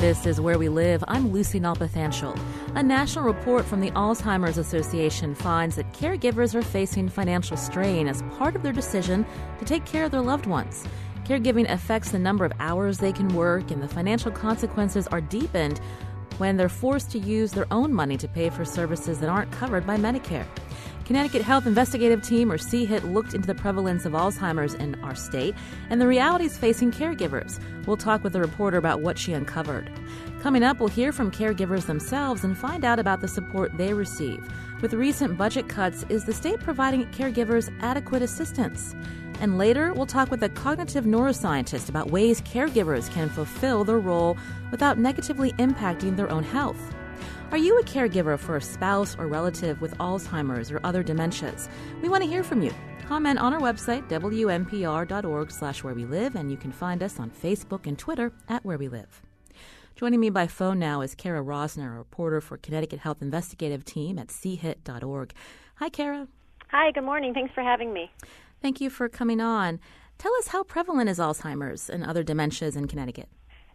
This is Where We Live. I'm Lucy Nalpathanchel. A national report from the Alzheimer's Association finds that caregivers are facing financial strain as part of their decision to take care of their loved ones. Caregiving affects the number of hours they can work, and the financial consequences are deepened when they're forced to use their own money to pay for services that aren't covered by Medicare. Connecticut Health Investigative Team, or CHIT, looked into the prevalence of Alzheimer's in our state and the realities facing caregivers. We'll talk with a reporter about what she uncovered. Coming up, we'll hear from caregivers themselves and find out about the support they receive. With recent budget cuts, is the state providing caregivers adequate assistance? And later, we'll talk with a cognitive neuroscientist about ways caregivers can fulfill their role without negatively impacting their own health. Are you a caregiver for a spouse or relative with Alzheimer's or other dementias? We want to hear from you. Comment on our website, wnpr.org slash where we live, and you can find us on Facebook and Twitter at where we live. Joining me by phone now is Kara Rosner, a reporter for Connecticut Health Investigative Team at chit.org. Hi, Kara. Hi, good morning. Thanks for having me. Thank you for coming on. Tell us how prevalent is Alzheimer's and other dementias in Connecticut?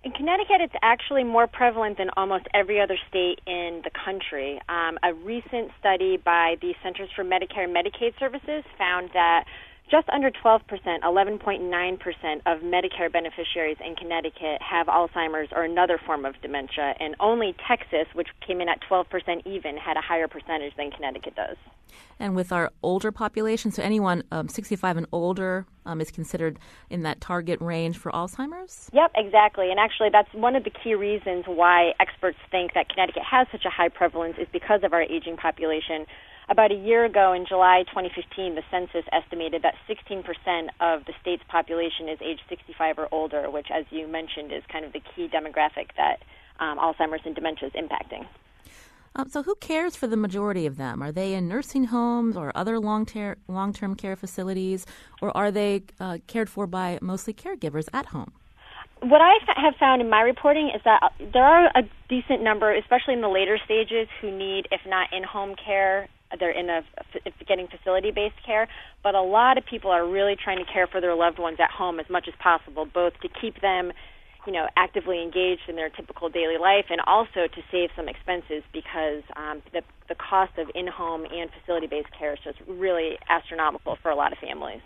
In Connecticut, it's actually more prevalent than almost every other state in the country. Um, a recent study by the Centers for Medicare and Medicaid Services found that just under 12%, 11.9% of Medicare beneficiaries in Connecticut have Alzheimer's or another form of dementia, and only Texas, which came in at 12% even, had a higher percentage than Connecticut does. And with our older population, so anyone um, 65 and older um, is considered in that target range for Alzheimer's? Yep, exactly. And actually, that's one of the key reasons why experts think that Connecticut has such a high prevalence is because of our aging population. About a year ago, in July 2015, the census estimated that 16% of the state's population is age 65 or older, which, as you mentioned, is kind of the key demographic that um, Alzheimer's and dementia is impacting. Um, so, who cares for the majority of them? Are they in nursing homes or other long ter- long-term care facilities, or are they uh, cared for by mostly caregivers at home? What I have found in my reporting is that uh, there are a decent number, especially in the later stages, who need, if not in-home care, they're in a getting facility based care, but a lot of people are really trying to care for their loved ones at home as much as possible, both to keep them, you know, actively engaged in their typical daily life, and also to save some expenses because um, the the cost of in home and facility based care is just really astronomical for a lot of families.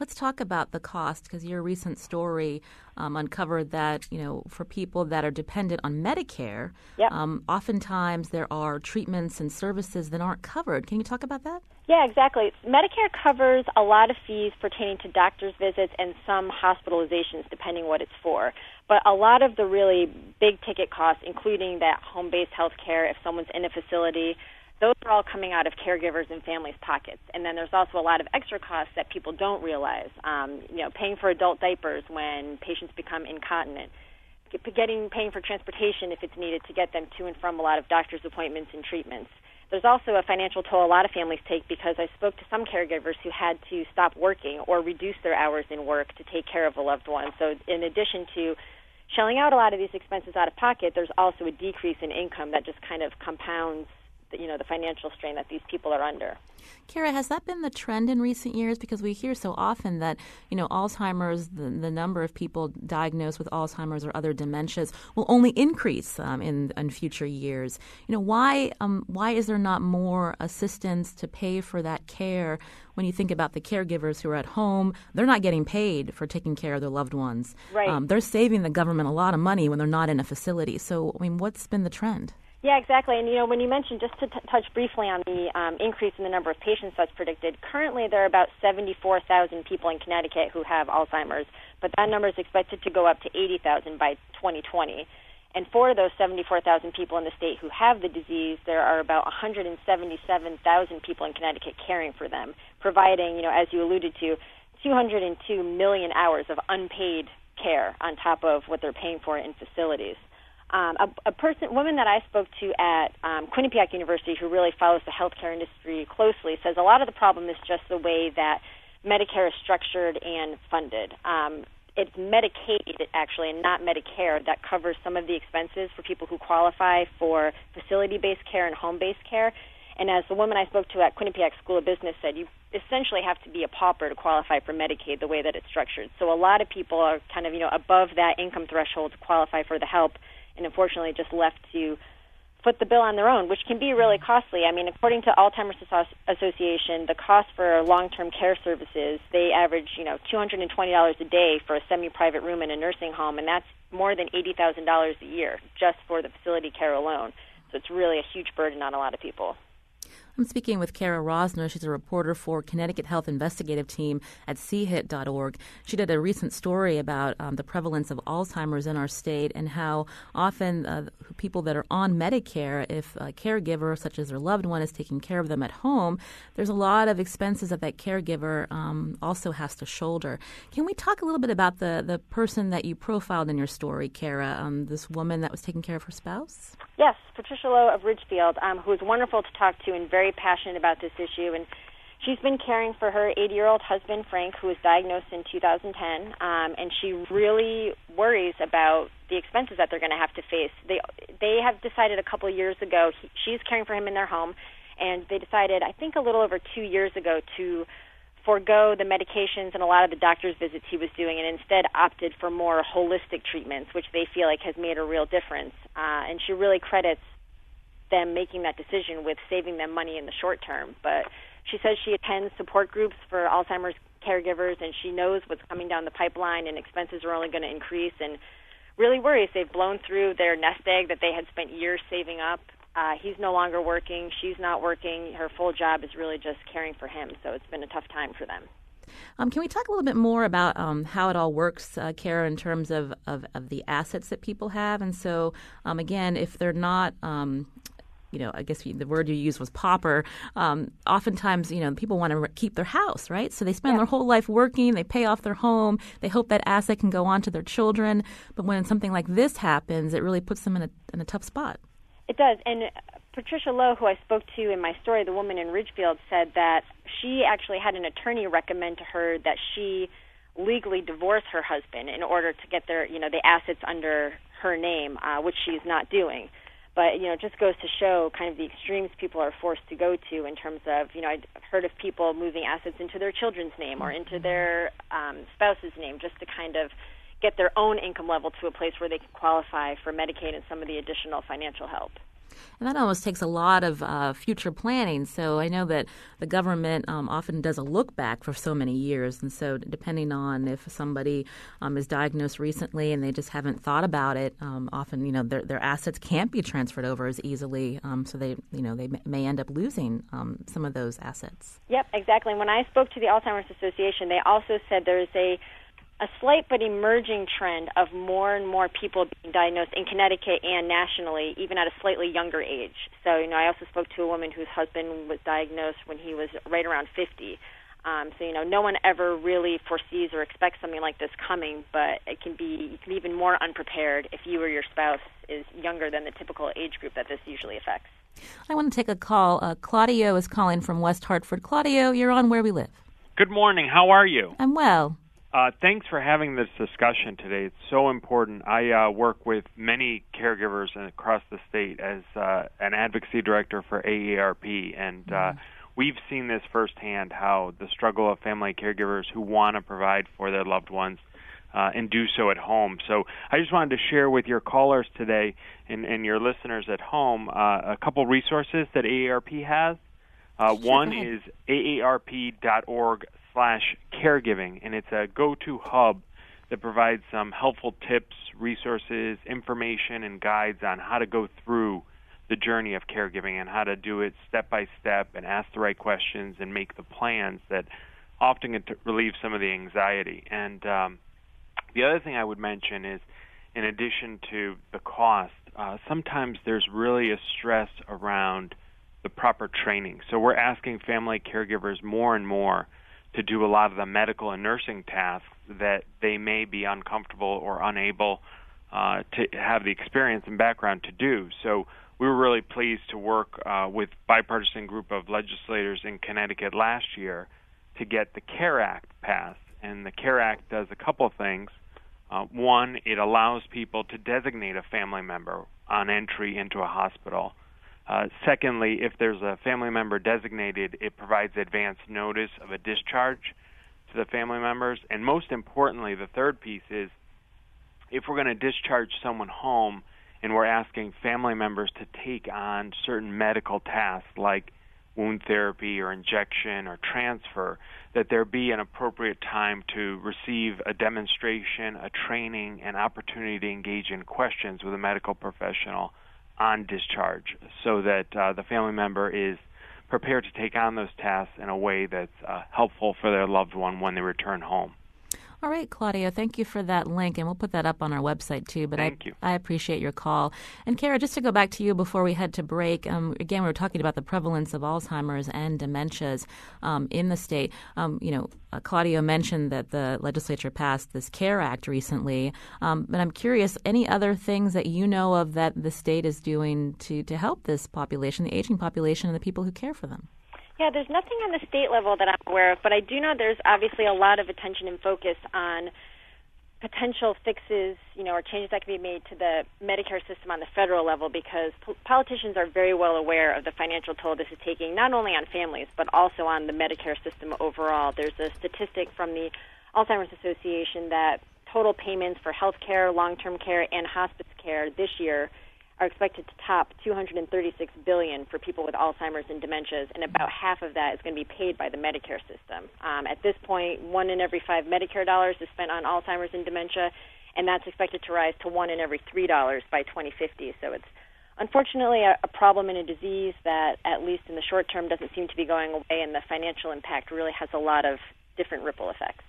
Let's talk about the cost because your recent story um, uncovered that you know for people that are dependent on Medicare, yep. um, oftentimes there are treatments and services that aren't covered. Can you talk about that? Yeah, exactly. Medicare covers a lot of fees pertaining to doctor's visits and some hospitalizations, depending what it's for. But a lot of the really big ticket costs, including that home-based health care, if someone's in a facility, those are all coming out of caregivers and families' pockets. And then there's also a lot of extra costs that people don't realize. Um, you know, paying for adult diapers when patients become incontinent, getting paying for transportation if it's needed to get them to and from a lot of doctor's appointments and treatments. There's also a financial toll a lot of families take because I spoke to some caregivers who had to stop working or reduce their hours in work to take care of a loved one. So, in addition to shelling out a lot of these expenses out of pocket, there's also a decrease in income that just kind of compounds you know the financial strain that these people are under. Kara, has that been the trend in recent years? Because we hear so often that you know Alzheimer's, the, the number of people diagnosed with Alzheimer's or other dementias will only increase um, in in future years. You know why um, why is there not more assistance to pay for that care? When you think about the caregivers who are at home, they're not getting paid for taking care of their loved ones. Right. Um, they're saving the government a lot of money when they're not in a facility. So, I mean, what's been the trend? Yeah, exactly. And you know, when you mentioned just to t- touch briefly on the um, increase in the number of patients that's predicted, currently there are about 74,000 people in Connecticut who have Alzheimer's, but that number is expected to go up to 80,000 by 2020. And for those 74,000 people in the state who have the disease, there are about 177,000 people in Connecticut caring for them, providing, you know, as you alluded to, 202 million hours of unpaid care on top of what they're paying for in facilities um, a, a person, woman that I spoke to at um, Quinnipiac University, who really follows the healthcare industry closely, says a lot of the problem is just the way that Medicare is structured and funded. Um, it's Medicaid, actually, and not Medicare, that covers some of the expenses for people who qualify for facility-based care and home-based care. And as the woman I spoke to at Quinnipiac School of Business said, you essentially have to be a pauper to qualify for Medicaid the way that it's structured. So a lot of people are kind of, you know, above that income threshold to qualify for the help and unfortunately just left to foot the bill on their own, which can be really costly. I mean, according to Alzheimer's Association, the cost for long-term care services they average, you know, two hundred and twenty dollars a day for a semi-private room in a nursing home, and that's more than eighty thousand dollars a year just for the facility care alone. So it's really a huge burden on a lot of people. I'm speaking with Kara Rosner. She's a reporter for Connecticut Health Investigative Team at chit.org. She did a recent story about um, the prevalence of Alzheimer's in our state and how often uh, people that are on Medicare, if a caregiver, such as their loved one, is taking care of them at home, there's a lot of expenses that that caregiver um, also has to shoulder. Can we talk a little bit about the, the person that you profiled in your story, Kara, um, this woman that was taking care of her spouse? Yes, Patricia Lowe of Ridgefield, um, who is wonderful to talk to and very passionate about this issue. And she's been caring for her 80 year old husband, Frank, who was diagnosed in 2010. Um, and she really worries about the expenses that they're going to have to face. They, they have decided a couple years ago, he, she's caring for him in their home. And they decided, I think a little over two years ago, to forego the medications and a lot of the doctor's visits he was doing and instead opted for more holistic treatments, which they feel like has made a real difference. Uh, and she really credits them making that decision with saving them money in the short term. But she says she attends support groups for Alzheimer's caregivers and she knows what's coming down the pipeline and expenses are only going to increase and really worries they've blown through their nest egg that they had spent years saving up uh, he's no longer working. She's not working. Her full job is really just caring for him. So it's been a tough time for them. Um, can we talk a little bit more about um, how it all works, uh, Kara, in terms of, of, of, the assets that people have? And so, um, again, if they're not um, you know, I guess the word you used was pauper. Um, oftentimes, you know, people want to keep their house, right? So they spend yeah. their whole life working, they pay off their home, they hope that asset can go on to their children. But when something like this happens, it really puts them in a, in a tough spot. It does. And Patricia Lowe, who I spoke to in my story, the woman in Ridgefield, said that she actually had an attorney recommend to her that she legally divorce her husband in order to get their, you know, the assets under her name, uh, which she's not doing. But you know, it just goes to show kind of the extremes people are forced to go to in terms of, you know, I've heard of people moving assets into their children's name or into their um, spouse's name just to kind of get their own income level to a place where they can qualify for Medicaid and some of the additional financial help. And that almost takes a lot of uh, future planning. So I know that the government um, often does a look back for so many years. And so, depending on if somebody um, is diagnosed recently and they just haven't thought about it, um, often you know their, their assets can't be transferred over as easily. Um, so they you know they may end up losing um, some of those assets. Yep, exactly. When I spoke to the Alzheimer's Association, they also said there is a a slight but emerging trend of more and more people being diagnosed in Connecticut and nationally, even at a slightly younger age. So, you know, I also spoke to a woman whose husband was diagnosed when he was right around 50. Um, so, you know, no one ever really foresees or expects something like this coming, but it can be you can be even more unprepared if you or your spouse is younger than the typical age group that this usually affects. I want to take a call. Uh, Claudio is calling from West Hartford. Claudio, you're on Where We Live. Good morning. How are you? I'm well. Uh, thanks for having this discussion today. It's so important. I uh, work with many caregivers across the state as uh, an advocacy director for AARP, and uh, mm-hmm. we've seen this firsthand how the struggle of family caregivers who want to provide for their loved ones uh, and do so at home. So I just wanted to share with your callers today and, and your listeners at home uh, a couple resources that AARP has. Uh, one is aarp.org slash caregiving, and it's a go-to hub that provides some helpful tips, resources, information, and guides on how to go through the journey of caregiving and how to do it step by step and ask the right questions and make the plans that often relieve some of the anxiety. And um, the other thing I would mention is, in addition to the cost, uh, sometimes there's really a stress around the proper training. So we're asking family caregivers more and more to do a lot of the medical and nursing tasks that they may be uncomfortable or unable uh, to have the experience and background to do. So we were really pleased to work uh, with bipartisan group of legislators in Connecticut last year to get the CARE Act passed. And the CARE Act does a couple things. Uh, one, it allows people to designate a family member on entry into a hospital. Uh, secondly, if there's a family member designated, it provides advance notice of a discharge to the family members. And most importantly, the third piece is if we're going to discharge someone home, and we're asking family members to take on certain medical tasks like wound therapy or injection or transfer, that there be an appropriate time to receive a demonstration, a training, an opportunity to engage in questions with a medical professional on discharge so that uh, the family member is prepared to take on those tasks in a way that's uh, helpful for their loved one when they return home. All right, Claudio, thank you for that link, and we'll put that up on our website too. But thank I, you. I appreciate your call. And Kara, just to go back to you before we head to break, um, again, we were talking about the prevalence of Alzheimer's and dementias um, in the state. Um, you know, uh, Claudio mentioned that the legislature passed this CARE Act recently, um, but I'm curious, any other things that you know of that the state is doing to, to help this population, the aging population, and the people who care for them? Yeah, there's nothing on the state level that I'm aware of, but I do know there's obviously a lot of attention and focus on potential fixes, you know, or changes that can be made to the Medicare system on the federal level because po- politicians are very well aware of the financial toll this is taking not only on families but also on the Medicare system overall. There's a statistic from the Alzheimer's Association that total payments for health care, long-term care, and hospice care this year are expected to top 236 billion for people with Alzheimer's and dementias, and about half of that is going to be paid by the Medicare system. Um, at this point, one in every five Medicare dollars is spent on Alzheimer's and dementia, and that's expected to rise to one in every three dollars by 2050. So it's unfortunately a, a problem and a disease that, at least in the short term, doesn't seem to be going away, and the financial impact really has a lot of different ripple effects.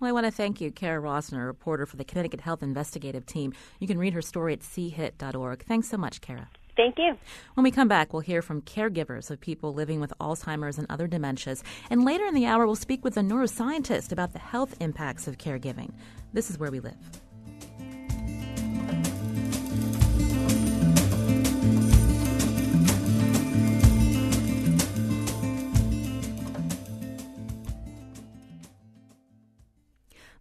Well, I want to thank you, Kara Rosner, reporter for the Connecticut Health Investigative Team. You can read her story at chit.org. Thanks so much, Kara. Thank you. When we come back, we'll hear from caregivers of people living with Alzheimer's and other dementias. And later in the hour, we'll speak with a neuroscientist about the health impacts of caregiving. This is where we live.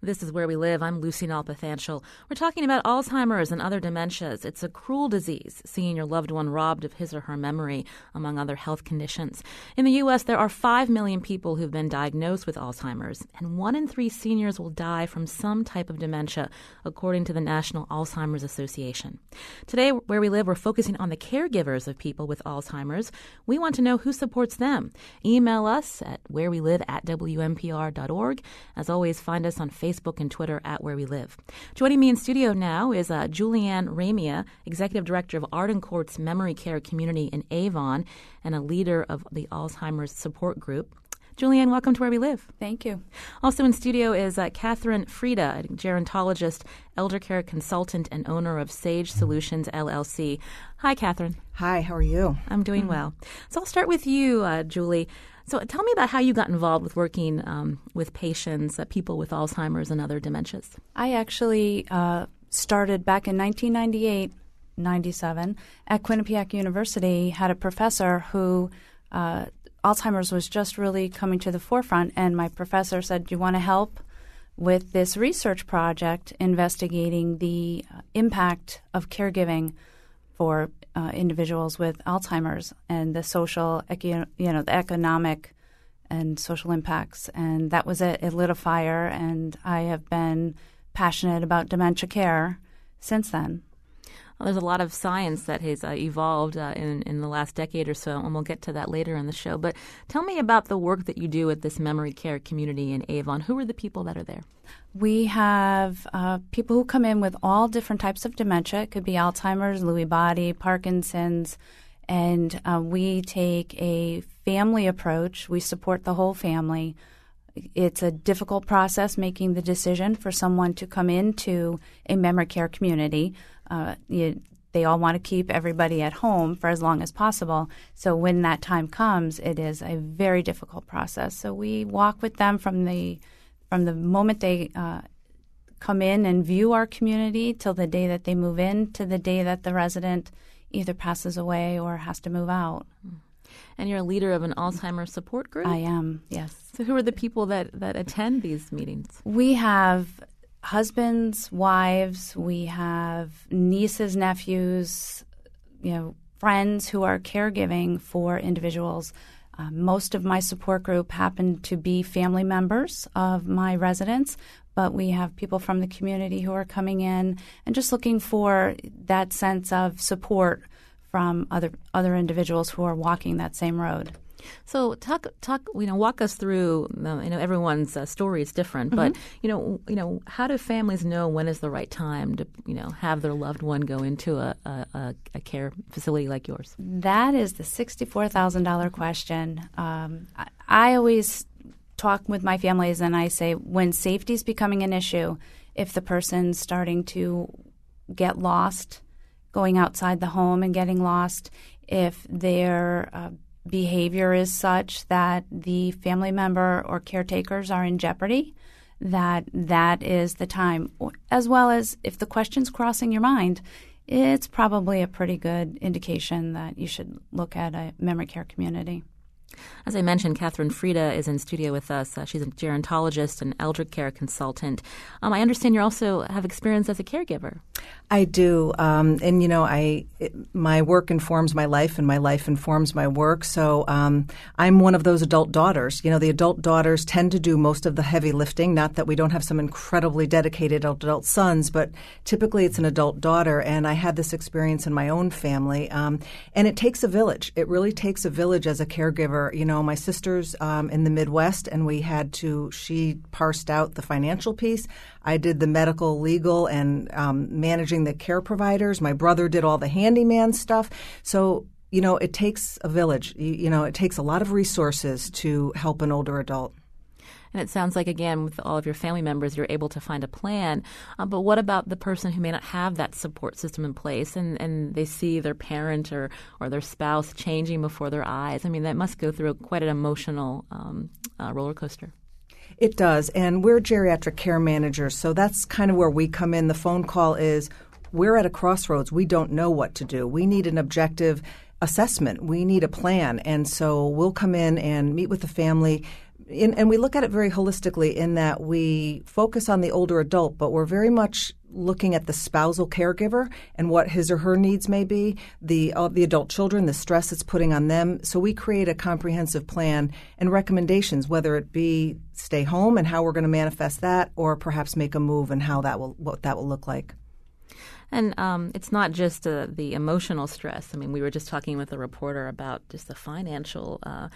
This is Where We Live. I'm Lucy Nalpathanchel. We're talking about Alzheimer's and other dementias. It's a cruel disease, seeing your loved one robbed of his or her memory, among other health conditions. In the U.S., there are 5 million people who've been diagnosed with Alzheimer's, and one in three seniors will die from some type of dementia, according to the National Alzheimer's Association. Today, Where We Live, we're focusing on the caregivers of people with Alzheimer's. We want to know who supports them. Email us at wherewelive at wnpr.org. As always, find us on Facebook Facebook and Twitter at Where We Live. Joining me in studio now is uh, Julianne Ramia, Executive Director of Arden Courts Memory Care Community in Avon and a leader of the Alzheimer's Support Group. Julianne, welcome to Where We Live. Thank you. Also in studio is uh, Catherine Frieda, gerontologist, elder care consultant, and owner of Sage Solutions LLC. Hi, Catherine. Hi, how are you? I'm doing mm-hmm. well. So I'll start with you, uh, Julie. So tell me about how you got involved with working um, with patients, uh, people with Alzheimer's and other dementias. I actually uh, started back in 1998, 97 at Quinnipiac University. Had a professor who uh, Alzheimer's was just really coming to the forefront, and my professor said, "Do you want to help?" With this research project investigating the uh, impact of caregiving for uh, individuals with Alzheimer's and the social, you know, the economic and social impacts. And that was it. It lit a fire, and I have been passionate about dementia care since then. There's a lot of science that has uh, evolved uh, in in the last decade or so, and we'll get to that later in the show. But tell me about the work that you do at this memory care community in Avon. Who are the people that are there? We have uh, people who come in with all different types of dementia. It could be Alzheimer's, Lewy body, Parkinson's, and uh, we take a family approach. We support the whole family it's a difficult process making the decision for someone to come into a memory care community uh, you, they all want to keep everybody at home for as long as possible. So when that time comes, it is a very difficult process. So we walk with them from the from the moment they uh, come in and view our community till the day that they move in to the day that the resident either passes away or has to move out. And you're a leader of an Alzheimer's support group? I am, yes. So who are the people that, that attend these meetings? We have husbands, wives, we have nieces, nephews, you know, friends who are caregiving for individuals. Uh, most of my support group happen to be family members of my residents, but we have people from the community who are coming in and just looking for that sense of support from other other individuals who are walking that same road. So talk talk you know walk us through you know everyone's uh, story is different, mm-hmm. but you know you know how do families know when is the right time to you know have their loved one go into a, a, a care facility like yours? That is the sixty four thousand dollar question. Um, I, I always talk with my families and I say when safety is becoming an issue, if the person's starting to get lost, going outside the home and getting lost, if they're uh, behavior is such that the family member or caretakers are in jeopardy, that that is the time. As well as if the question's crossing your mind, it's probably a pretty good indication that you should look at a memory care community. As I mentioned, Catherine Frieda is in studio with us. Uh, she's a gerontologist and elder care consultant. Um, I understand you also have experience as a caregiver. I do, um, and you know, I it, my work informs my life, and my life informs my work. So um, I'm one of those adult daughters. You know, the adult daughters tend to do most of the heavy lifting. Not that we don't have some incredibly dedicated adult sons, but typically it's an adult daughter. And I had this experience in my own family, um, and it takes a village. It really takes a village as a caregiver. You know, my sister's um, in the Midwest, and we had to. She parsed out the financial piece. I did the medical, legal, and um, managing the care providers. My brother did all the handyman stuff. So, you know, it takes a village. You, you know, it takes a lot of resources to help an older adult. And it sounds like, again, with all of your family members, you're able to find a plan. Uh, but what about the person who may not have that support system in place and, and they see their parent or, or their spouse changing before their eyes? I mean, that must go through quite an emotional um, uh, roller coaster. It does. And we're geriatric care managers, so that's kind of where we come in. The phone call is we're at a crossroads. We don't know what to do. We need an objective assessment. We need a plan. And so we'll come in and meet with the family, in, and we look at it very holistically in that we focus on the older adult, but we're very much looking at the spousal caregiver and what his or her needs may be, the uh, the adult children, the stress it's putting on them. So we create a comprehensive plan and recommendations, whether it be stay home and how we're going to manifest that, or perhaps make a move and how that will what that will look like. And um, it's not just uh, the emotional stress. I mean, we were just talking with a reporter about just the financial uh,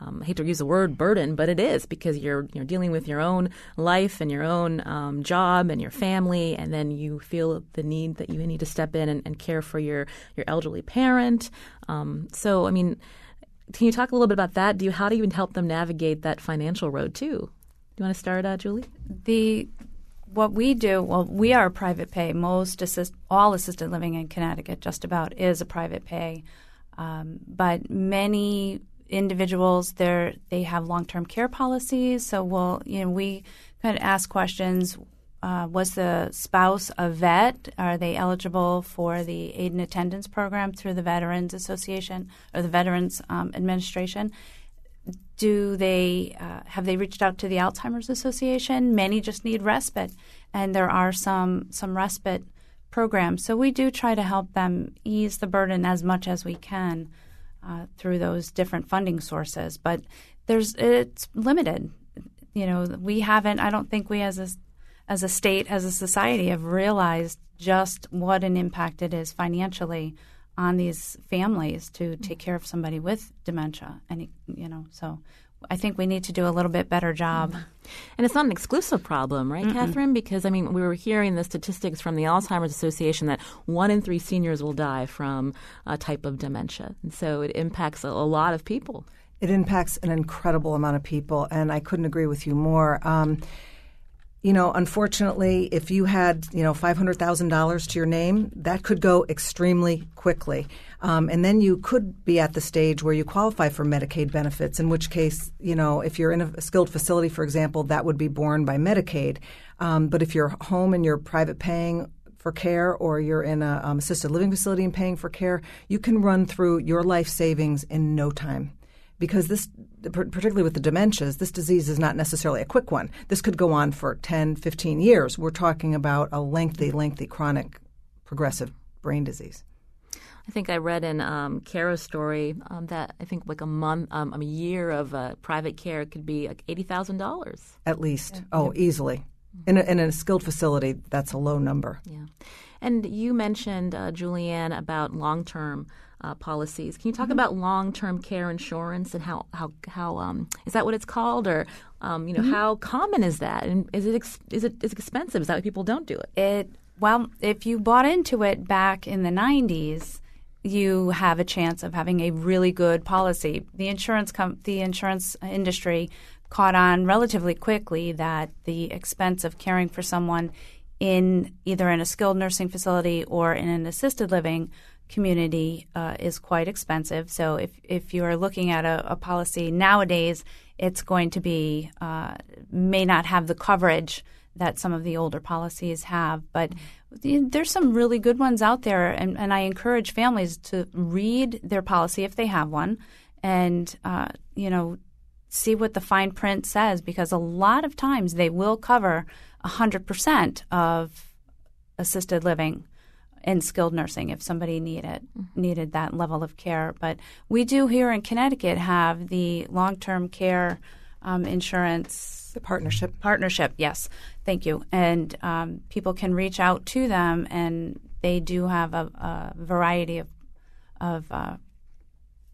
um, I hate to use the word burden, but it is because you're you're dealing with your own life and your own um, job and your family, and then you feel the need that you need to step in and, and care for your your elderly parent. Um, so, I mean, can you talk a little bit about that? Do you how do you help them navigate that financial road too? Do you want to start, uh, Julie? The what we do, well, we are private pay. Most assist, all assisted living in Connecticut, just about, is a private pay. Um, but many individuals they they have long term care policies. So we'll you know we kind of ask questions. Uh, was the spouse a vet? Are they eligible for the aid and attendance program through the Veterans Association or the Veterans um, Administration? Do they uh, have they reached out to the Alzheimer's Association? Many just need respite, and there are some some respite programs. So we do try to help them ease the burden as much as we can uh, through those different funding sources. But there's it's limited. You know, we haven't. I don't think we as a as a state, as a society, have realized just what an impact it is financially on these families to take care of somebody with dementia. And you know, so I think we need to do a little bit better job. And it's not an exclusive problem, right, Mm-mm. Catherine? Because, I mean, we were hearing the statistics from the Alzheimer's Association that one in three seniors will die from a type of dementia. And so it impacts a, a lot of people. It impacts an incredible amount of people, and I couldn't agree with you more. Um, you know, unfortunately, if you had, you know, $500,000 to your name, that could go extremely quickly. Um, and then you could be at the stage where you qualify for Medicaid benefits, in which case, you know, if you're in a skilled facility, for example, that would be borne by Medicaid. Um, but if you're home and you're private paying for care or you're in a um, assisted living facility and paying for care, you can run through your life savings in no time because this particularly with the dementias this disease is not necessarily a quick one this could go on for 10 15 years we're talking about a lengthy lengthy chronic progressive brain disease I think I read in um, Kara's story um, that I think like a month, um, a year of uh, private care could be like eighty thousand dollars at least. Yeah. Oh, yeah. easily, In a, in a skilled facility, that's a low number. Yeah. And you mentioned, uh, Julianne, about long term uh, policies. Can you talk mm-hmm. about long term care insurance and how, how, how um, is that what it's called? Or, um, you know, mm-hmm. how common is that? And is it, ex- is it is it expensive? Is that why people don't do it? It Well, if you bought into it back in the 90s, you have a chance of having a really good policy. The insurance com- the insurance industry caught on relatively quickly that the expense of caring for someone in either in a skilled nursing facility or in an assisted living community uh, is quite expensive. So if if you are looking at a, a policy nowadays, it's going to be uh, may not have the coverage that some of the older policies have, but there's some really good ones out there, and, and I encourage families to read their policy if they have one, and uh, you know see what the fine print says because a lot of times they will cover 100% of assisted living and skilled nursing if somebody needed mm-hmm. needed that level of care. But we do here in Connecticut have the long term care um, insurance the partnership partnership. Yes, thank you. And um, people can reach out to them, and they do have a, a variety of of uh,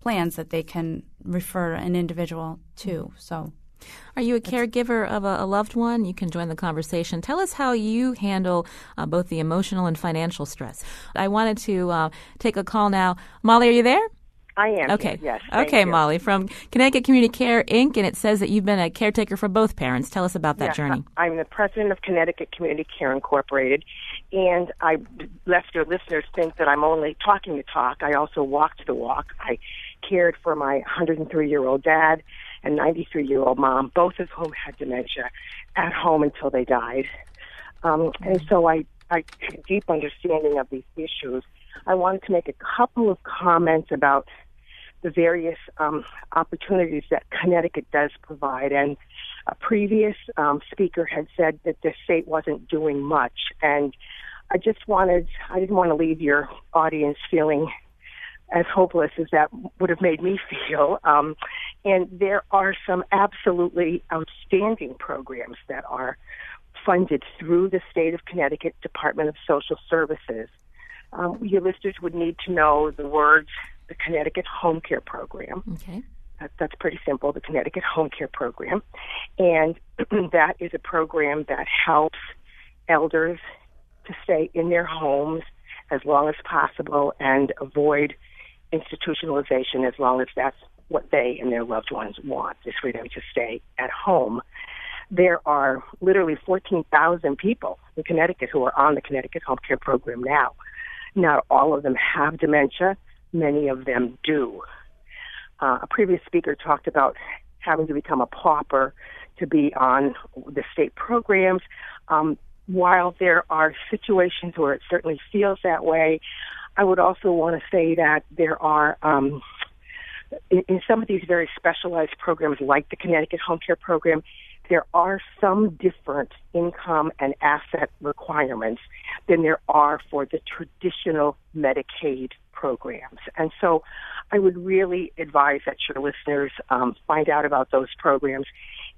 plans that they can refer an individual to. So. Are you a caregiver of a, a, loved one? You can join the conversation. Tell us how you handle uh, both the emotional and financial stress. I wanted to uh, take a call now. Molly, are you there? I am. Okay. Yes. Okay. Molly, from Connecticut Community Care Inc., and it says that you've been a caretaker for both parents. Tell us about that yes, journey. I'm the president of Connecticut Community Care Incorporated, and I left your listeners think that I'm only talking the talk. I also walked the walk. I cared for my 103 year old dad and 93 year old mom, both of whom had dementia, at home until they died. Um, and so I, I deep understanding of these issues. I wanted to make a couple of comments about the various um, opportunities that Connecticut does provide. And a previous um, speaker had said that the state wasn't doing much. And I just wanted, I didn't want to leave your audience feeling as hopeless as that would have made me feel. Um, and there are some absolutely outstanding programs that are funded through the state of Connecticut Department of Social Services. Um, your listeners would need to know the words the Connecticut Home Care Program. Okay. That, that's pretty simple, the Connecticut Home Care Program. And that is a program that helps elders to stay in their homes as long as possible and avoid institutionalization as long as that's what they and their loved ones want, is for them to stay at home. There are literally 14,000 people in Connecticut who are on the Connecticut Home Care Program now. Not all of them have dementia, many of them do. Uh, a previous speaker talked about having to become a pauper to be on the state programs. Um, while there are situations where it certainly feels that way, I would also want to say that there are, um, in, in some of these very specialized programs like the Connecticut Home Care Program, there are some different income and asset requirements than there are for the traditional Medicaid programs. And so I would really advise that your listeners um, find out about those programs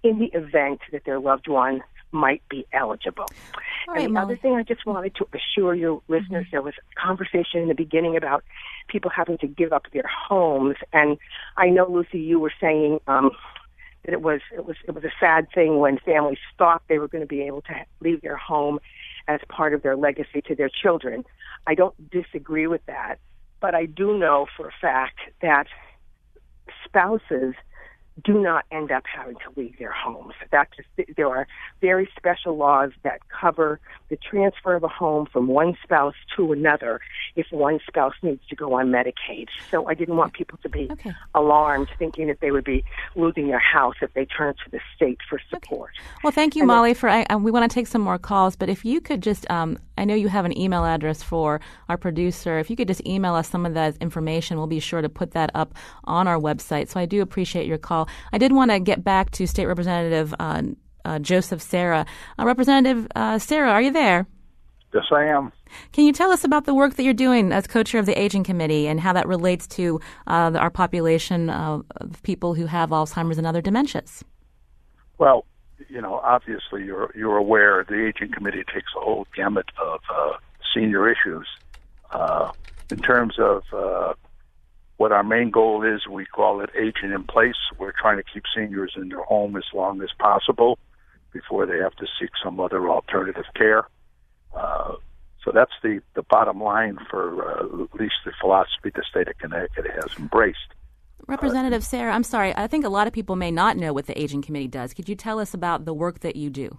in the event that their loved one might be eligible. Right, and the Molly. other thing I just wanted to assure your listeners, mm-hmm. there was a conversation in the beginning about people having to give up their homes, and I know Lucy, you were saying um, that it was it was it was a sad thing when families thought they were going to be able to leave their home as part of their legacy to their children. I don't disagree with that, but I do know for a fact that spouses do not end up having to leave their homes. That just, there are very special laws that cover the transfer of a home from one spouse to another if one spouse needs to go on Medicaid. So I didn't want people to be okay. alarmed thinking that they would be losing their house if they turn to the state for support. Okay. Well, thank you, and Molly. For I, we want to take some more calls, but if you could just, um, I know you have an email address for our producer. If you could just email us some of that information, we'll be sure to put that up on our website. So I do appreciate your call. I did want to get back to State Representative uh, uh, Joseph Serra. Uh, Representative uh, Serra, are you there? Yes, I am. Can you tell us about the work that you're doing as co-chair of the Aging Committee and how that relates to uh, our population of people who have Alzheimer's and other dementias? Well, you know, obviously you're you're aware the aging committee takes a whole gamut of uh, senior issues. Uh, in terms of uh, what our main goal is, we call it aging in place. We're trying to keep seniors in their home as long as possible before they have to seek some other alternative care. Uh, so that's the, the bottom line for uh, at least the philosophy the state of Connecticut has embraced. Representative Serra, I'm sorry. I think a lot of people may not know what the Aging Committee does. Could you tell us about the work that you do?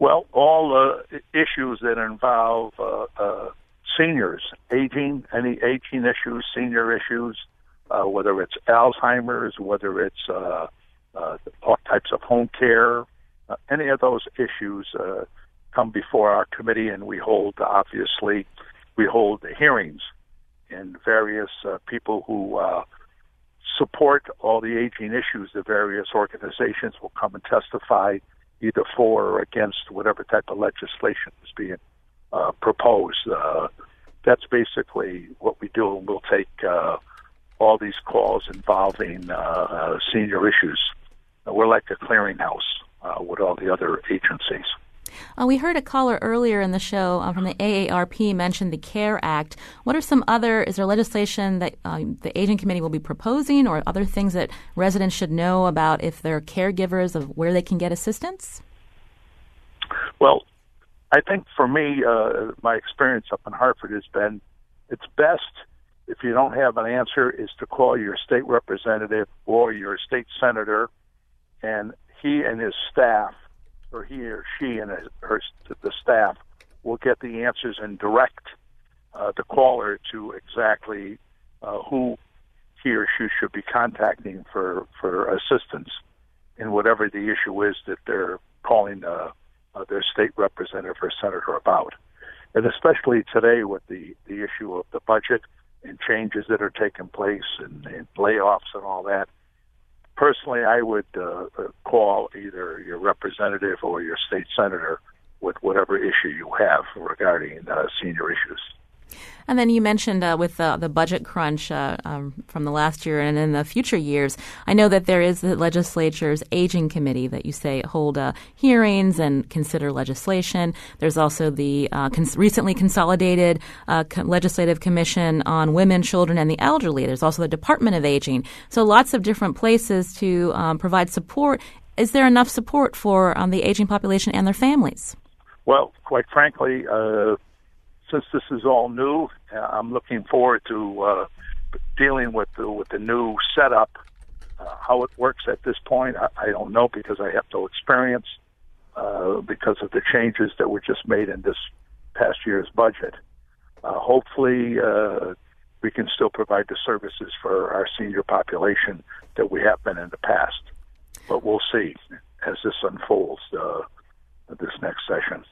Well, all uh, issues that involve uh, uh, seniors, aging, any aging issues, senior issues, uh, whether it's Alzheimer's, whether it's uh, uh, all types of home care, any of those issues come before our committee, and we hold obviously we hold hearings, and various people who support all the aging issues. The various organizations will come and testify either for or against whatever type of legislation is being uh, proposed. Uh, that's basically what we do, and we'll take uh, all these calls involving uh, uh, senior issues. We're like a clearinghouse uh, with all the other agencies. Uh, we heard a caller earlier in the show uh, from the AARP mention the CARE Act. What are some other, is there legislation that um, the Aging Committee will be proposing or other things that residents should know about if they're caregivers of where they can get assistance? Well, I think for me, uh, my experience up in Hartford has been it's best if you don't have an answer is to call your state representative or your state senator, and he and his staff, or he or she and her, the staff, will get the answers and direct uh, the caller to exactly uh, who he or she should be contacting for for assistance in whatever the issue is that they're calling. Uh, uh, their state representative or senator about. And especially today with the, the issue of the budget and changes that are taking place and, and layoffs and all that, personally, I would uh, call either your representative or your state senator with whatever issue you have regarding uh, senior issues. And then you mentioned uh, with the, the budget crunch uh, um, from the last year and in the future years, I know that there is the legislature's aging committee that you say hold uh, hearings and consider legislation. There's also the uh, cons- recently consolidated uh, co- legislative commission on women, children, and the elderly. There's also the Department of Aging. So lots of different places to um, provide support. Is there enough support for um, the aging population and their families? Well, quite frankly, since this is all new, uh, I'm looking forward to uh, dealing with the, with the new setup. Uh, how it works at this point, I, I don't know because I have no experience uh, because of the changes that were just made in this past year's budget. Uh, hopefully, uh, we can still provide the services for our senior population that we have been in the past. But we'll see as this unfolds uh, this next session.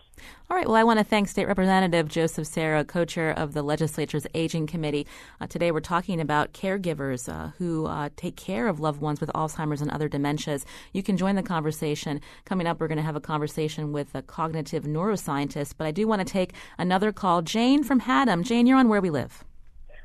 All right. Well, I want to thank State Representative Joseph Serra, co-chair of the legislature's Aging Committee. Uh, today, we're talking about caregivers uh, who uh, take care of loved ones with Alzheimer's and other dementias. You can join the conversation. Coming up, we're going to have a conversation with a cognitive neuroscientist. But I do want to take another call. Jane from Haddam. Jane, you're on Where We Live.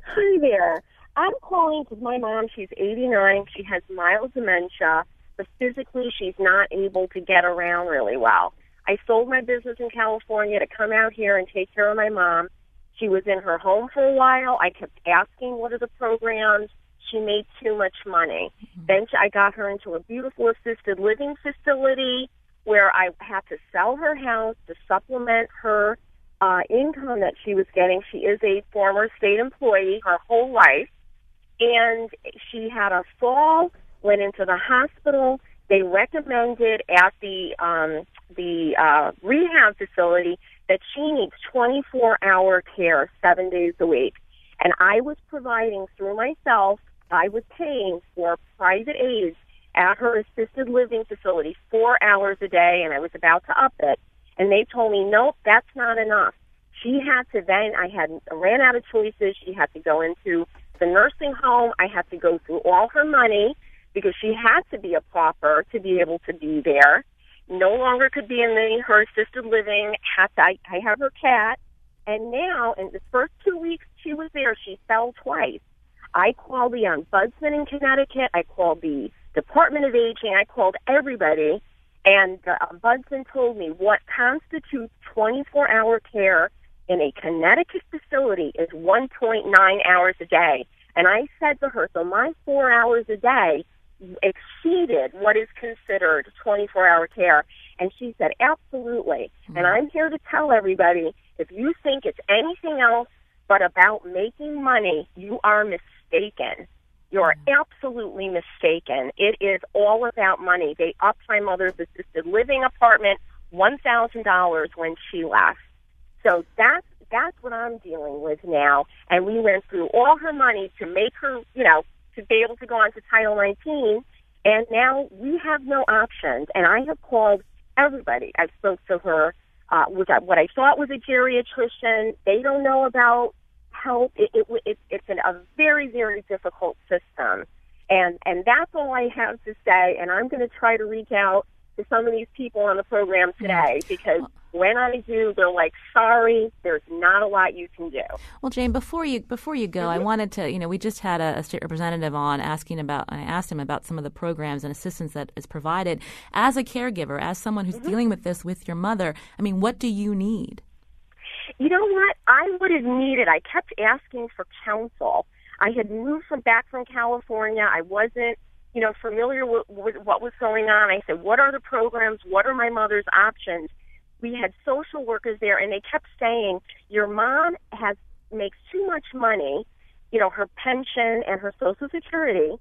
Hi there. I'm calling because my mom, she's 89. She has mild dementia, but physically she's not able to get around really well. I sold my business in California to come out here and take care of my mom. She was in her home for a while. I kept asking, what are the programs? She made too much money. Mm-hmm. Then I got her into a beautiful assisted living facility where I had to sell her house to supplement her uh, income that she was getting. She is a former state employee her whole life. And she had a fall, went into the hospital. They recommended at the um, the uh, rehab facility that she needs 24 hour care seven days a week. And I was providing through myself, I was paying for private aides at her assisted living facility four hours a day, and I was about to up it. And they told me, nope, that's not enough. She had to then, I had ran out of choices. She had to go into the nursing home. I had to go through all her money because she had to be a pauper to be able to be there no longer could be in the her assisted living. Had I, I have her cat, and now in the first two weeks she was there, she fell twice. I called the ombudsman in Connecticut. I called the Department of Aging. I called everybody, And the ombudsman told me what constitutes 24 hour care in a Connecticut facility is 1.9 hours a day. And I said to her, so my four hours a day what is considered 24 hour care. And she said, absolutely. Mm-hmm. And I'm here to tell everybody if you think it's anything else but about making money, you are mistaken. You're mm-hmm. absolutely mistaken. It is all about money. They upped my mother's assisted living apartment $1,000 when she left. So that's that's what I'm dealing with now. And we went through all her money to make her, you know, to be able to go on to Title 19. And now we have no options. And I have called everybody. I spoke to her, uh, which I, what I thought was a geriatrician. They don't know about help. It, it, it, it's an, a very, very difficult system. And, and that's all I have to say. And I'm going to try to reach out to some of these people on the program today because when I do, they're like, "Sorry, there's not a lot you can do." Well, Jane, before you before you go, mm-hmm. I wanted to, you know, we just had a, a, state representative on asking about. I asked him about some of the programs and assistance that is provided as a caregiver, as someone who's mm-hmm. dealing with this with your mother. I mean, what do you need? You know what? I would have needed. I kept asking for counsel. I had moved from back from California. I wasn't you know, familiar with, with what was going on. I said, what are the programs? What are my mother's options? We had social workers there, and they kept saying, your mom has makes too much money, you know, her pension and her Social Security.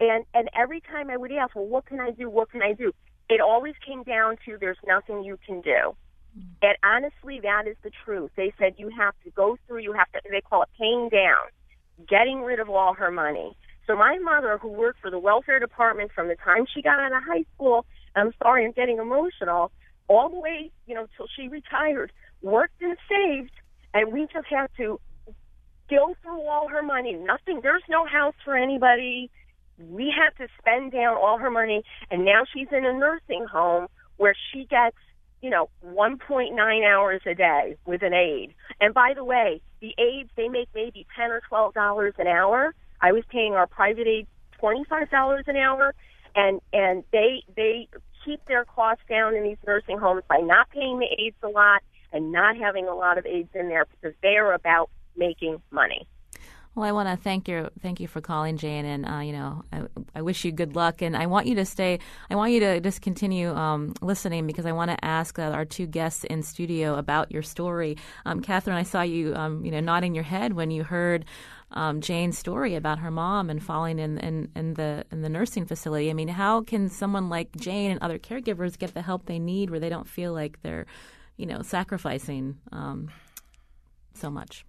And and every time I would ask, well, what can I do? What can I do? It always came down to there's nothing you can do. Mm. And honestly, that is the truth. They said you have to go through, you have to, they call it paying down, getting rid of all her money. So my mother, who worked for the welfare department from the time she got out of high school, I'm sorry, I'm getting emotional, all the way, you know, till she retired, worked and saved, and we just had to go through all her money. Nothing, there's no house for anybody. We had to spend down all her money, and now she's in a nursing home where she gets, you know, 1.9 hours a day with an aide. And by the way, the aides, they make maybe 10 or $12 an hour I was paying our private aid twenty five dollars an hour, and and they they keep their costs down in these nursing homes by not paying the aides a lot and not having a lot of aides in there because they are about making money. Well, I want to thank you, thank you for calling, Jane, and uh, you know, I, I, wish you good luck, and I want you to stay. I want you to just continue um, listening because I want to ask uh, our two guests in studio about your story. Um, Catherine, I saw you, um, you know, nodding your head when you heard um, Jane's story about her mom and falling in, in, in the in the nursing facility. I mean, how can someone like Jane and other caregivers get the help they need where they don't feel like they're, you know, sacrificing um, so much?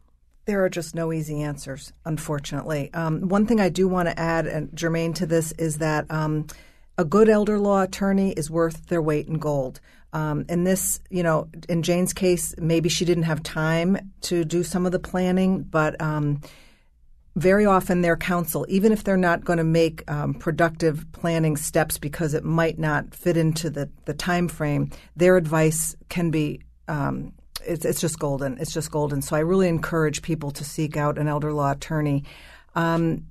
There are just no easy answers, unfortunately. Um, one thing I do want to add, and germane to this, is that um, a good elder law attorney is worth their weight in gold. Um, in this, you know, in Jane's case, maybe she didn't have time to do some of the planning, but um, very often their counsel, even if they're not going to make um, productive planning steps because it might not fit into the, the time frame, their advice can be um, it's, it's just golden. It's just golden. So I really encourage people to seek out an elder law attorney. Um,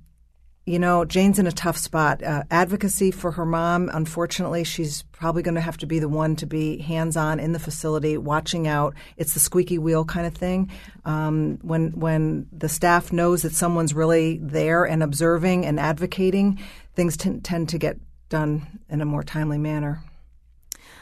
you know, Jane's in a tough spot. Uh, advocacy for her mom, unfortunately, she's probably going to have to be the one to be hands on in the facility, watching out. It's the squeaky wheel kind of thing. Um, when when the staff knows that someone's really there and observing and advocating, things t- tend to get done in a more timely manner.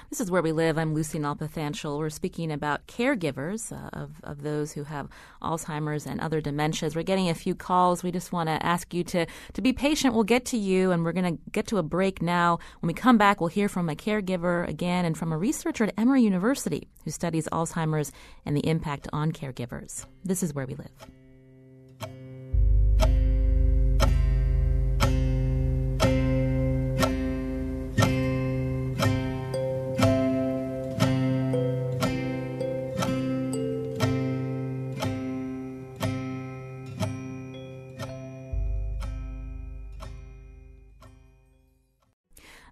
This is Where We Live. I'm Lucy Nalpathanchil. We're speaking about caregivers uh, of, of those who have Alzheimer's and other dementias. We're getting a few calls. We just want to ask you to, to be patient. We'll get to you, and we're going to get to a break now. When we come back, we'll hear from a caregiver again and from a researcher at Emory University who studies Alzheimer's and the impact on caregivers. This is Where We Live.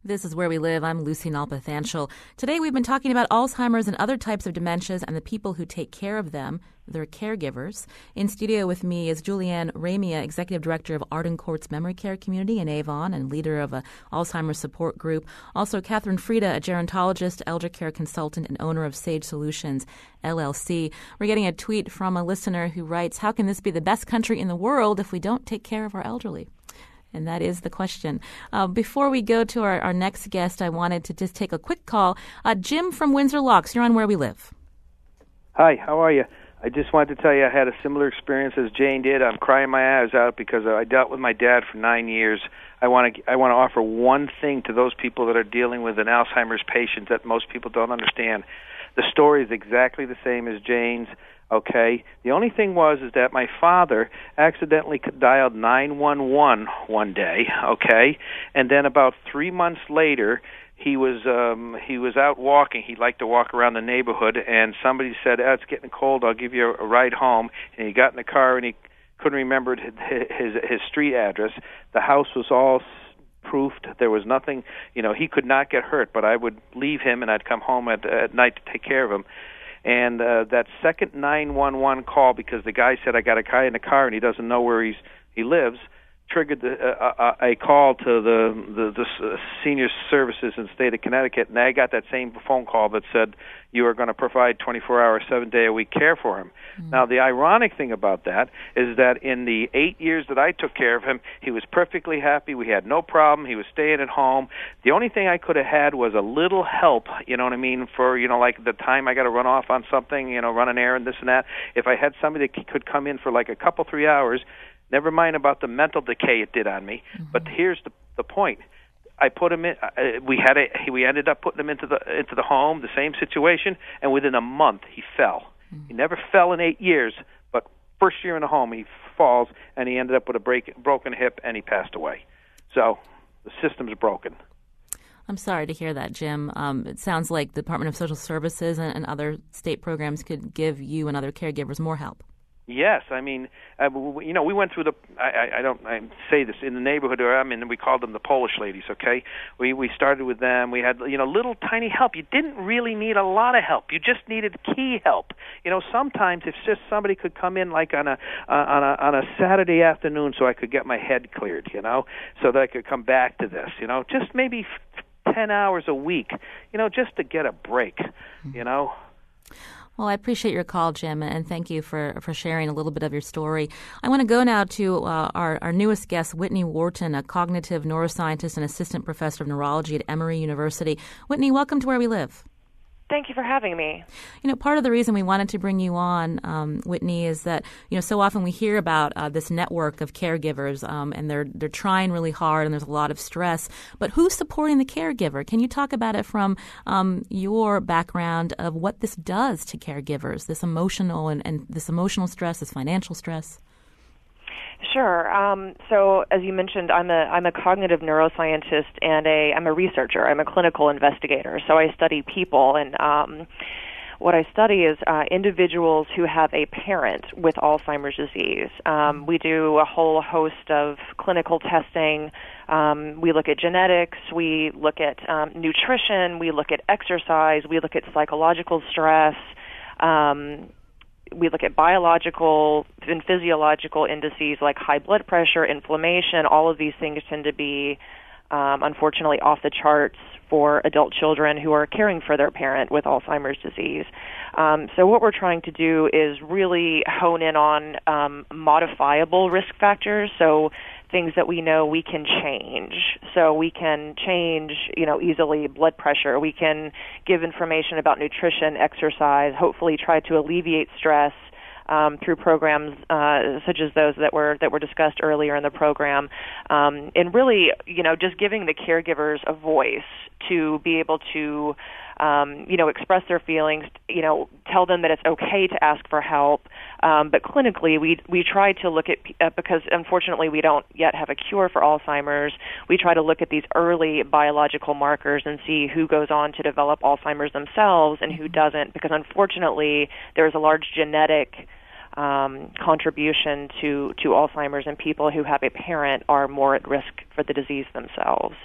This is Where We Live. I'm Lucy Nalpathanchil. Today we've been talking about Alzheimer's and other types of dementias and the people who take care of them, their caregivers. In studio with me is Julianne Ramia, Executive Director of Arden Courts Memory Care Community in Avon and leader of a Alzheimer's support group. Also, Catherine Frieda, a gerontologist, elder care consultant, and owner of Sage Solutions, LLC. We're getting a tweet from a listener who writes, How can this be the best country in the world if we don't take care of our elderly? And that is the question. Uh, before we go to our, our, next guest, I wanted to just take a quick call. Uh, Jim from Windsor Locks, you're on Where We Live. Hi, how are you? I just wanted to tell you I had a similar experience as Jane did. I'm crying my eyes out because I dealt with my dad for nine years. I want to I want to offer one thing to those people that are dealing with an Alzheimer's patient that most people don't understand. The story is exactly the same as Jane's okay? The only thing was is that my father accidentally dialed 911 one day okay? And then about 3 months later he was um he was out walking. He liked to walk around the neighborhood and somebody said oh, it's getting cold. I'll give you a ride home. And he got in the car and he couldn't remember his his, his street address. The house was all proofed. There was nothing you know he could not get hurt but i would leave him and i'd come home at at night to take care of him and uh, that second 911 call because the guy said I got a guy in the car and he doesn't know where he's he lives triggered the, uh, uh, a call to the the, the uh, senior services in the state of Connecticut, and I got that same phone call that said you are going to provide 24-hour, seven-day-a-week care for him. Mm-hmm. Now, the ironic thing about that is that in the eight years that I took care of him, he was perfectly happy. We had no problem. He was staying at home. The only thing I could have had was a little help. You know what I mean? For you know, like the time I got to run off on something, you know, run an errand, this and that. If I had somebody that could come in for like a couple, three hours Never mind about the mental decay it did on me. Mm-hmm. But here's the the point. I put him in. Uh, we had a. We ended up putting him into the into the home, the same situation, and within a month he fell. Mm-hmm. He never fell in eight years, but first year in the home he falls, and he ended up with a break, broken hip, and he passed away. So the system's broken. I'm sorry to hear that, Jim. Um, it sounds like the Department of Social Services and, and other state programs could give you and other caregivers more help. Yes, I mean, uh, you know, we went through the. I, I don't I say this in the neighborhood where I'm in. We called them the Polish ladies. Okay, we we started with them. We had you know little tiny help. You didn't really need a lot of help. You just needed key help. You know, sometimes if just somebody could come in like on a uh, on a on a Saturday afternoon, so I could get my head cleared. You know, so that I could come back to this. You know, just maybe ten hours a week. You know, just to get a break. You know. Well, I appreciate your call, Jim, and thank you for, for sharing a little bit of your story. I want to go now to uh, our, our newest guest, Whitney Wharton, a cognitive neuroscientist and assistant professor of neurology at Emory University. Whitney, welcome to Where We Live. Thank you for having me. You know, part of the reason we wanted to bring you on, um, Whitney, is that you know so often we hear about uh, this network of caregivers, um, and they're they're trying really hard, and there's a lot of stress. But who's supporting the caregiver? Can you talk about it from um, your background of what this does to caregivers, this emotional and, and this emotional stress, this financial stress? Sure. Um, so, as you mentioned, I'm a I'm a cognitive neuroscientist and a I'm a researcher. I'm a clinical investigator. So I study people, and um, what I study is uh, individuals who have a parent with Alzheimer's disease. Um, we do a whole host of clinical testing. Um, we look at genetics. We look at um, nutrition. We look at exercise. We look at psychological stress. Um, we look at biological and physiological indices like high blood pressure, inflammation. All of these things tend to be, um, unfortunately, off the charts for adult children who are caring for their parent with Alzheimer's disease. Um, so, what we're trying to do is really hone in on um, modifiable risk factors. So, things that we know we can change. So we can change, you know, easily blood pressure. We can give information about nutrition, exercise, hopefully try to alleviate stress um, through programs uh, such as those that were that were discussed earlier in the program, um, and really, you know, just giving the caregivers a voice to be able to um, you know, express their feelings, you know, tell them that it's okay to ask for help. Um, but clinically, we we try to look at uh, because unfortunately we don't yet have a cure for Alzheimer's. We try to look at these early biological markers and see who goes on to develop Alzheimer's themselves and who mm-hmm. doesn't. Because unfortunately, there's a large genetic um, contribution to to Alzheimer's, and people who have a parent are more at risk for the disease themselves.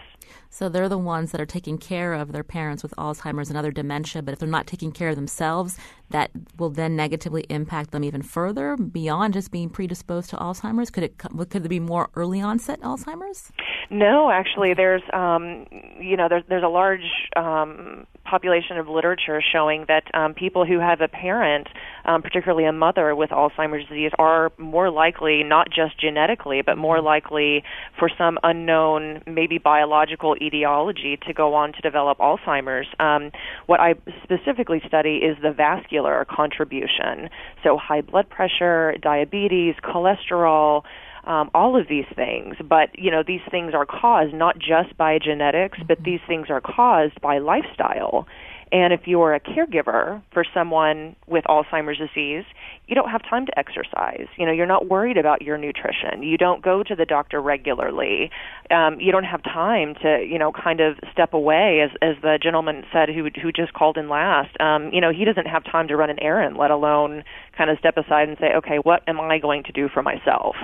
So they're the ones that are taking care of their parents with Alzheimer's and other dementia, but if they're not taking care of themselves, that will then negatively impact them even further beyond just being predisposed to Alzheimer's. Could it could there be more early onset Alzheimer's? No, actually, there's um, you know there's there's a large um, population of literature showing that um, people who have a parent, um, particularly a mother with Alzheimer's disease, are more likely, not just genetically, but more likely for some unknown, maybe biological etiology, to go on to develop Alzheimer's. Um, what I specifically study is the vascular contribution, so high blood pressure, diabetes, cholesterol um, all of these things. But you know, these things are caused not just by genetics, but mm-hmm. these things are caused by lifestyle. And if you're a caregiver for someone with Alzheimer's disease, you don't have time to exercise. You know, you're not worried about your nutrition. You don't go to the doctor regularly. Um, you don't have time to, you know, kind of step away, as as the gentleman said who who just called in last. Um, you know, he doesn't have time to run an errand, let alone kind of step aside and say, okay, what am I going to do for myself?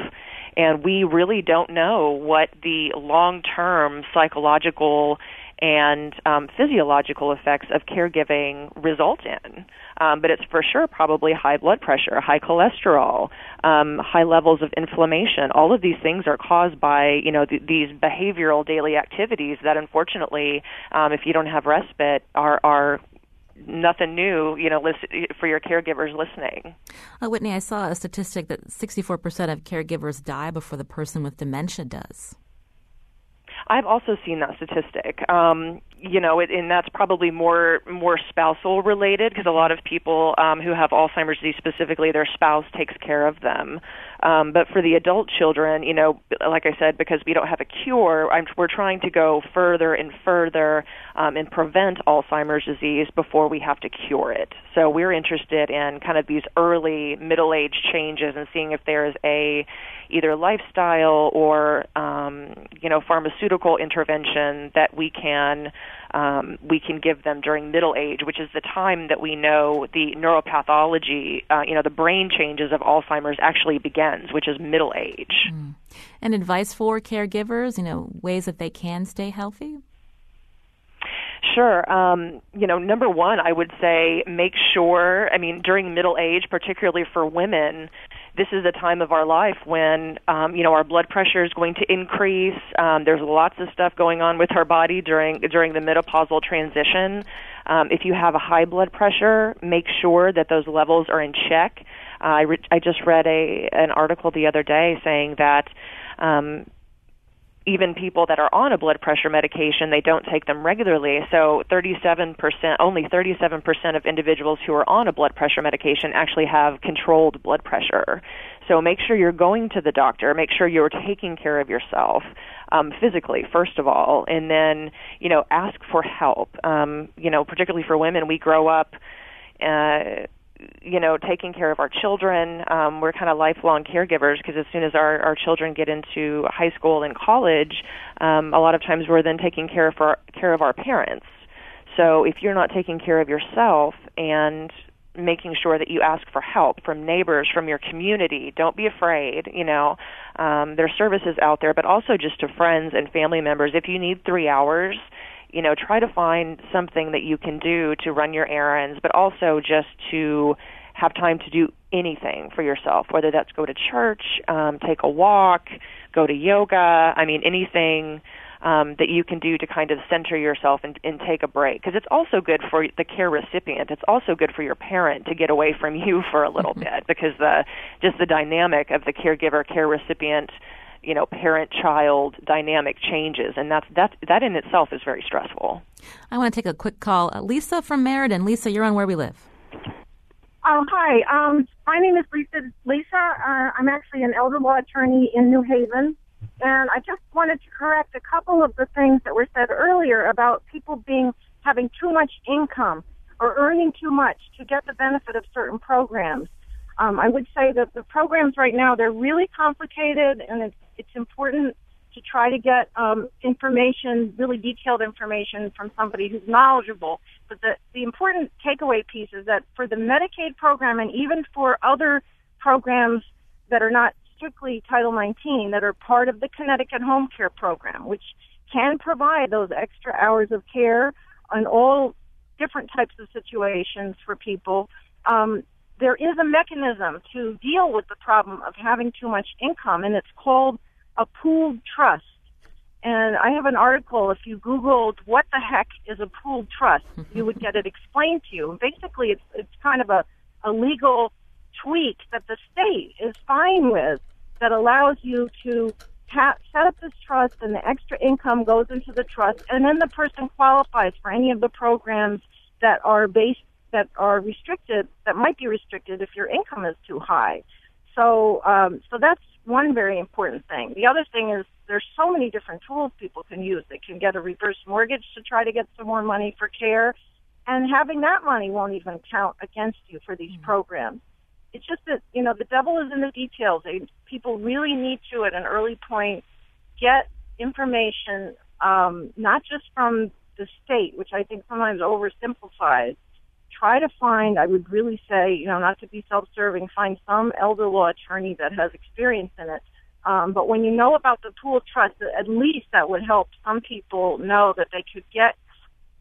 and we really don't know what the long-term psychological and um, physiological effects of caregiving result in. Um, but it's for sure probably high blood pressure, high cholesterol, um, high levels of inflammation. All of these things are caused by you know th- these behavioral daily activities that unfortunately, um, if you don't have respite, are are nothing new, you know, for your caregivers listening. Uh, Whitney, I saw a statistic that 64% of caregivers die before the person with dementia does. I've also seen that statistic. Um, you know, it, and that's probably more more spousal related because a lot of people um, who have Alzheimer's disease specifically, their spouse takes care of them. Um, but for the adult children, you know, like I said, because we don't have a cure, I'm, we're trying to go further and further um, and prevent Alzheimer's disease before we have to cure it. So we're interested in kind of these early middle age changes and seeing if there is a either lifestyle or um, you know pharmaceutical intervention that we can um, we can give them during middle age, which is the time that we know the neuropathology, uh, you know, the brain changes of Alzheimer's actually begins, which is middle age. Mm. And advice for caregivers, you know, ways that they can stay healthy? Sure. Um, you know, number one, I would say make sure, I mean, during middle age, particularly for women, this is a time of our life when um, you know our blood pressure is going to increase. Um, there's lots of stuff going on with our body during during the menopausal transition. Um, if you have a high blood pressure, make sure that those levels are in check. Uh, I, re- I just read a an article the other day saying that um, even people that are on a blood pressure medication, they don't take them regularly. So 37%, only 37% of individuals who are on a blood pressure medication actually have controlled blood pressure. So make sure you're going to the doctor. Make sure you're taking care of yourself um, physically, first of all, and then you know ask for help. Um, you know, particularly for women, we grow up. Uh, you know, taking care of our children. Um, we're kind of lifelong caregivers because as soon as our, our children get into high school and college, um, a lot of times we're then taking care of our, care of our parents. So if you're not taking care of yourself and making sure that you ask for help from neighbors, from your community. Don't be afraid. You know, um, there are services out there, but also just to friends and family members. If you need three hours, you know, try to find something that you can do to run your errands, but also just to have time to do anything for yourself, whether that's go to church, um, take a walk, go to yoga. I mean, anything um, that you can do to kind of center yourself and, and take a break. Because it's also good for the care recipient. It's also good for your parent to get away from you for a little bit because the just the dynamic of the caregiver care recipient you know parent child dynamic changes. And that's that that in itself is very stressful. I want to take a quick call. Uh, lisa from meriden. Lisa you're on where we live. Um, hi. Um, my name is lisa. Lisa uh, i'm actually an elder law attorney in new haven. And i just wanted to correct a couple of the things that were said earlier about people being having too much income or earning too much to get the benefit of certain programs. Um, I would say that the programs right now they're really complicated, and it's it's important to try to get um, information, really detailed information from somebody who's knowledgeable. But the the important takeaway piece is that for the Medicaid program, and even for other programs that are not strictly Title 19, that are part of the Connecticut Home Care Program, which can provide those extra hours of care on all different types of situations for people. Um, there is a mechanism to deal with the problem of having too much income, and it's called a pooled trust. And I have an article. If you Googled what the heck is a pooled trust, you would get it explained to you. basically, it's it's kind of a, a legal tweak that the state is fine with that allows you to ha- set up this trust, and the extra income goes into the trust, and then the person qualifies for any of the programs that are based that are restricted that might be restricted if your income is too high. So um, so that's one very important thing. The other thing is there's so many different tools people can use. They can get a reverse mortgage to try to get some more money for care, and having that money won't even count against you for these mm-hmm. programs. It's just that you know the devil is in the details. They, people really need to at an early point get information, um, not just from the state, which I think sometimes oversimplifies. Try to find, I would really say, you know, not to be self-serving, find some elder law attorney that has experience in it. Um, but when you know about the pool trust, at least that would help some people know that they could get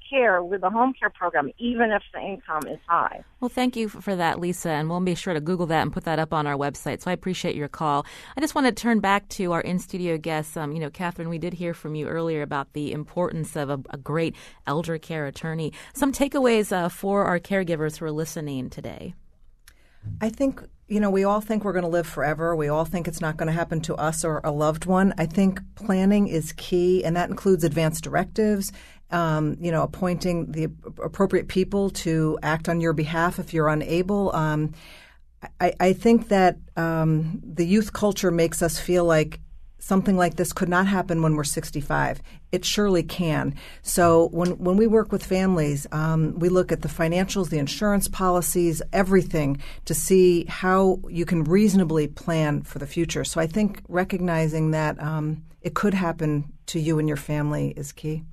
care with the home care program, even if the income is high. Well, thank you for that, Lisa, and we'll be sure to Google that and put that up on our website. So I appreciate your call. I just want to turn back to our in studio guests. Um, you know, Catherine, we did hear from you earlier about the importance of a, a great elder care attorney. Some takeaways uh, for our caregivers who are listening today. I think you know, we all think we're going to live forever. We all think it's not going to happen to us or a loved one. I think planning is key, and that includes advance directives um, you know, appointing the appropriate people to act on your behalf if you're unable. Um, I, I, think that um, the youth culture makes us feel like something like this could not happen when we're 65. It surely can. So when when we work with families, um, we look at the financials, the insurance policies, everything to see how you can reasonably plan for the future. So I think recognizing that um, it could happen to you and your family is key.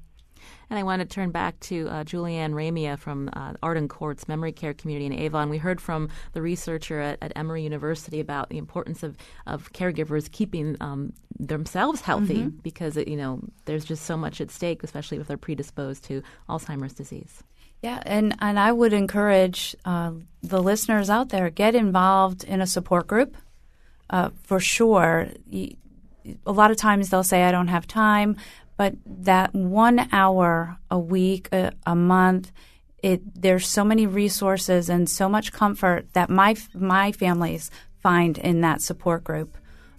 And I want to turn back to uh, Julianne Ramia from uh, Arden Courts memory care community in Avon. We heard from the researcher at, at Emory University about the importance of, of caregivers keeping um, themselves healthy mm-hmm. because, it, you know, there's just so much at stake, especially if they're predisposed to Alzheimer's disease. Yeah, and, and I would encourage uh, the listeners out there get involved in a support group. Uh, for sure, a lot of times they'll say, I don't have time, but that one hour a week, a, a month, it, there's so many resources and so much comfort that my my families find in that support group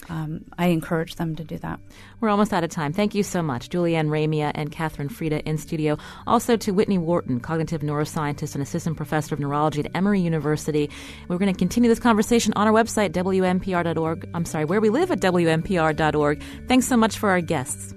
um, I encourage them to do that. We're almost out of time. Thank you so much, Julianne Ramia and Catherine Freda in studio. Also to Whitney Wharton, cognitive neuroscientist and assistant professor of neurology at Emory University. We're going to continue this conversation on our website, WNPR.org. I'm sorry, where we live at WNPR.org. Thanks so much for our guests.